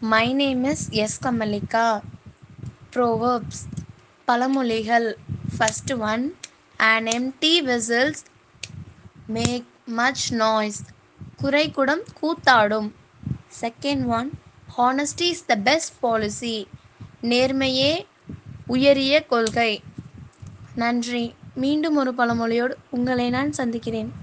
My name is S Kamalika proverbs பழமொழிகள் first one and empty vessels make much noise குறைக்குடம் கூத்தாடும். Second one honesty is the best policy நேர்மையே உயரிய கொள்கை. நன்றி. மீண்டும் ஒரு பழமொழியோடு உங்களை நான் சந்திக்கிறேன்.